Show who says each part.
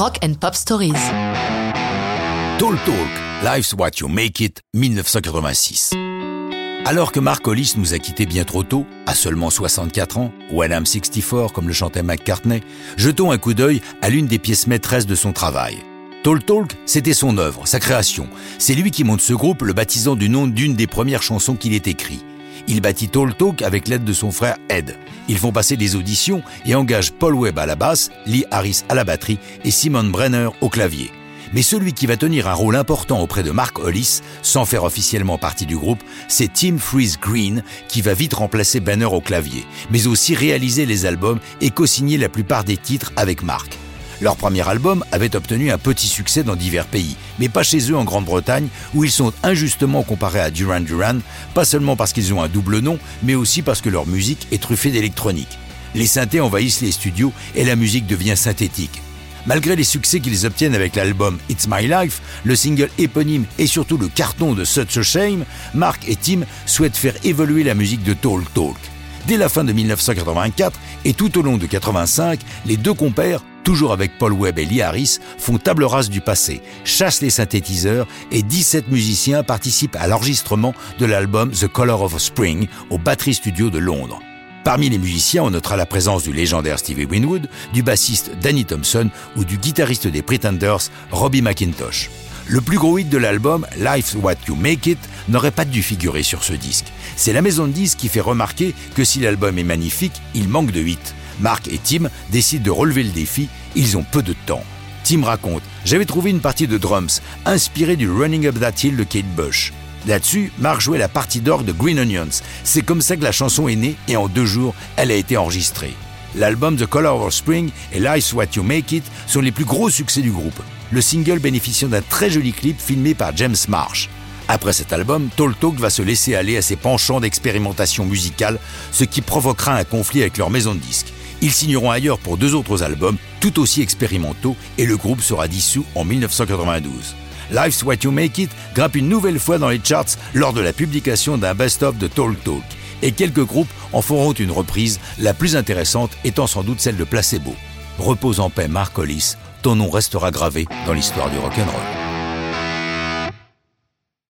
Speaker 1: Rock and Pop Stories.
Speaker 2: Talk Talk, Life's What You Make It, 1986. Alors que Mark Hollis nous a quittés bien trop tôt, à seulement 64 ans, ou I'm 64 comme le chantait McCartney, jetons un coup d'œil à l'une des pièces maîtresses de son travail. Talk Talk, c'était son œuvre, sa création. C'est lui qui monte ce groupe, le baptisant du nom d'une des premières chansons qu'il ait écrites. Il bâtit Talk Talk avec l'aide de son frère Ed. Ils font passer des auditions et engagent Paul Webb à la basse, Lee Harris à la batterie et Simon Brenner au clavier. Mais celui qui va tenir un rôle important auprès de Mark Hollis, sans faire officiellement partie du groupe, c'est Tim Freeze Green, qui va vite remplacer Banner au clavier, mais aussi réaliser les albums et co-signer la plupart des titres avec Mark. Leur premier album avait obtenu un petit succès dans divers pays, mais pas chez eux en Grande-Bretagne, où ils sont injustement comparés à Duran Duran, pas seulement parce qu'ils ont un double nom, mais aussi parce que leur musique est truffée d'électronique. Les synthés envahissent les studios et la musique devient synthétique. Malgré les succès qu'ils obtiennent avec l'album It's My Life, le single éponyme et surtout le carton de Such a Shame, Mark et Tim souhaitent faire évoluer la musique de Talk Talk. Dès la fin de 1984 et tout au long de 85, les deux compères, toujours avec Paul Webb et Lee Harris, font table rase du passé, chassent les synthétiseurs et 17 musiciens participent à l'enregistrement de l'album The Color of Spring au Battery Studio de Londres. Parmi les musiciens, on notera la présence du légendaire Stevie Winwood, du bassiste Danny Thompson ou du guitariste des Pretenders, Robbie McIntosh. Le plus gros hit de l'album, Life's What You Make It, n'aurait pas dû figurer sur ce disque. C'est la maison de disques qui fait remarquer que si l'album est magnifique, il manque de hits. Mark et Tim décident de relever le défi, ils ont peu de temps. Tim raconte J'avais trouvé une partie de drums inspirée du Running Up That Hill de Kate Bush. Là-dessus, Mark jouait la partie d'orgue de Green Onions. C'est comme ça que la chanson est née et en deux jours, elle a été enregistrée. L'album The Color of Spring et Life's What You Make It sont les plus gros succès du groupe. Le single bénéficiant d'un très joli clip filmé par James Marsh. Après cet album, Talk Talk va se laisser aller à ses penchants d'expérimentation musicale, ce qui provoquera un conflit avec leur maison de disques. Ils signeront ailleurs pour deux autres albums, tout aussi expérimentaux, et le groupe sera dissous en 1992. Life's What You Make It grimpe une nouvelle fois dans les charts lors de la publication d'un best-of de Talk Talk. Et quelques groupes en feront une reprise, la plus intéressante étant sans doute celle de Placebo. Repose en paix Mark Hollis, ton nom restera gravé dans l'histoire du rock'n'roll.